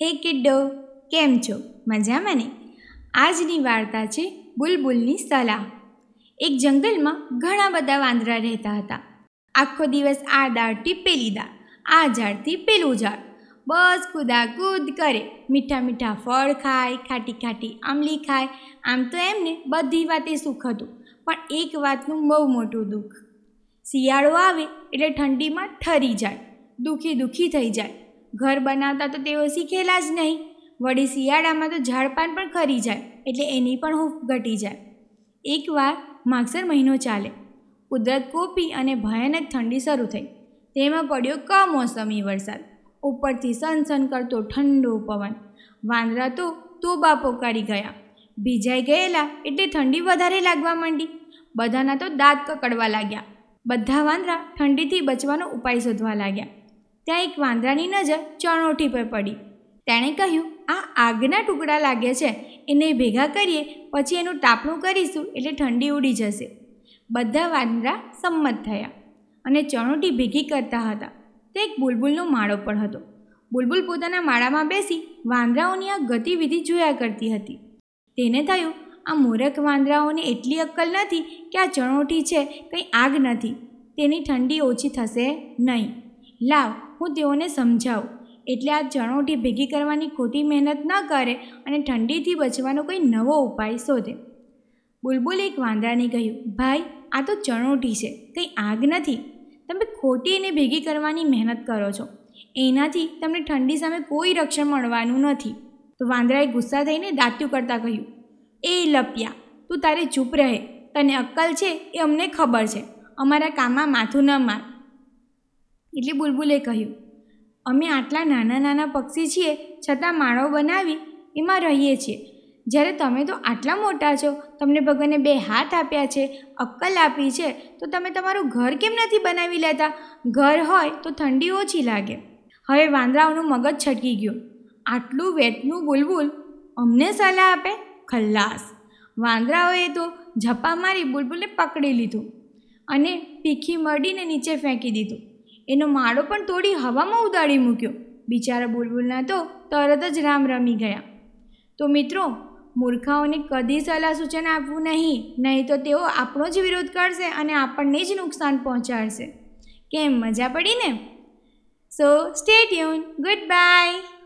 હે કિડ્ડો, કેમ છો? મજામાં ને? આજની વાર્તા છે બુલબુલની સલાહ. એક જંગલમાં ઘણા બધા વાંદરા રહેતા હતા. આખો દિવસ આ દાળથી પેલી દાળ, આ ઝાડથી પેલું ઝાડ. બસ કૂદાકૂદ કરે. મીઠા મીઠા ફળ ખાય, ખાટી ખાટી આમલી ખાય. આમ તો એમને બધી વાતે સુખ હતું, પણ એક વાતનું બહુ મોટું દુઃખ. શિયાળો આવે એટલે ઠંડીમાં ઠરી જાય, દુઃખી દુઃખી થઈ જાય. ઘર બનાવતા તો તેઓ શીખેલા જ નહીં. વળી શિયાળામાં તો ઝાડપાન પણ ખરી જાય, એટલે એની પણ હૂંફ ઘટી જાય. એકવાર માગસર મહિનો ચાલે. કુદરત કોપી અને ભયાનક ઠંડી શરૂ થઈ. તેમાં પડ્યો કમોસમી વરસાદ. ઉપરથી સનસન કરતો ઠંડો પવન. વાંદરા તો તોબા પોકારી ગયા. ભીજાઈ ગયેલા એટલે ઠંડી વધારે લાગવા માંડી. બધાના તો દાંત કકડવા લાગ્યા. બધા વાંદરા ઠંડીથી બચવાનો ઉપાય શોધવા લાગ્યા. ત્યાં એક વાંદરાની નજર ચણોઠી પર પડી. તેણે કહ્યું, આ આગના ટુકડા લાગે છે. એને ભેગા કરીએ, પછી એનું તાપણું કરીશું એટલે ઠંડી ઉડી જશે. બધા વાંદરા સંમત થયા અને ચણોટી ભેગી કરતા હતા. તે એક બુલબુલનો માળો પણ હતો. બુલબુલ પોતાના માળામાં બેસી વાંદરાઓની આ ગતિવિધિ જોયા કરતી હતી. તેને થયું, આ મૂરખ વાંદરાઓને એટલી અક્કલ નથી કે આ ચણોઠી છે, કંઈ આગ નથી. તેની ઠંડી ઓછી થશે નહીં. લાવ હું તેઓને સમજાવું. એટલે આ ચણોઠી ભેગી કરવાની ખોટી મહેનત ન કરે અને ઠંડીથી બચવાનો કોઈ નવો ઉપાય શોધે. બુલબુલ એક વાંદરાને કહ્યું, ભાઈ, આ તો ચણોઠી છે, કંઈ આગ નથી. તમે ખોટી એને ભેગી કરવાની મહેનત કરો છો. એનાથી તમને ઠંડી સામે કોઈ રક્ષણ મળવાનું નથી. તો વાંદરાએ ગુસ્સા થઈને દાંત્યું કરતાં કહ્યું, એ લપિયા, તું તારે ચૂપ રહે. તને અક્કલ છે એ અમને ખબર છે. અમારા કામમાં માથું ન માર. એટલે બુલબુલે કહ્યું, અમે આટલા નાના નાના પક્ષી છીએ, છતાં માળો બનાવી એમાં રહીએ છીએ. જ્યારે તમે તો આટલા મોટા છો, તમને ભગવાને બે હાથ આપ્યા છે, અક્કલ આપી છે, તો તમે તમારું ઘર કેમ નથી બનાવી લેતા? ઘર હોય તો ઠંડી ઓછી લાગે. હવે વાંદરાઓનું મગજ છટકી ગયું. આટલું વેટનું બુલબુલ અમને સલાહ આપે? ખલ્લાસ. વાંદરાઓએ તો ઝપા મારી બુલબુલને પકડી લીધું અને પીખી મરડીને નીચે ફેંકી દીધું. એનો માળો પણ તોડી હવામાં ઉડાડી મૂક્યો. બિચારા બુલબુલના તો તરત જ રામ રમી ગયા. તો મિત્રો, મૂર્ખાઓને કદી સલાહ સૂચન આપવું નહીં નહીં તો તેઓ આપણો જ વિરોધ કરશે અને આપણને જ નુકસાન પહોંચાડશે. કેમ, મજા પડી ને? So stay tune goodbye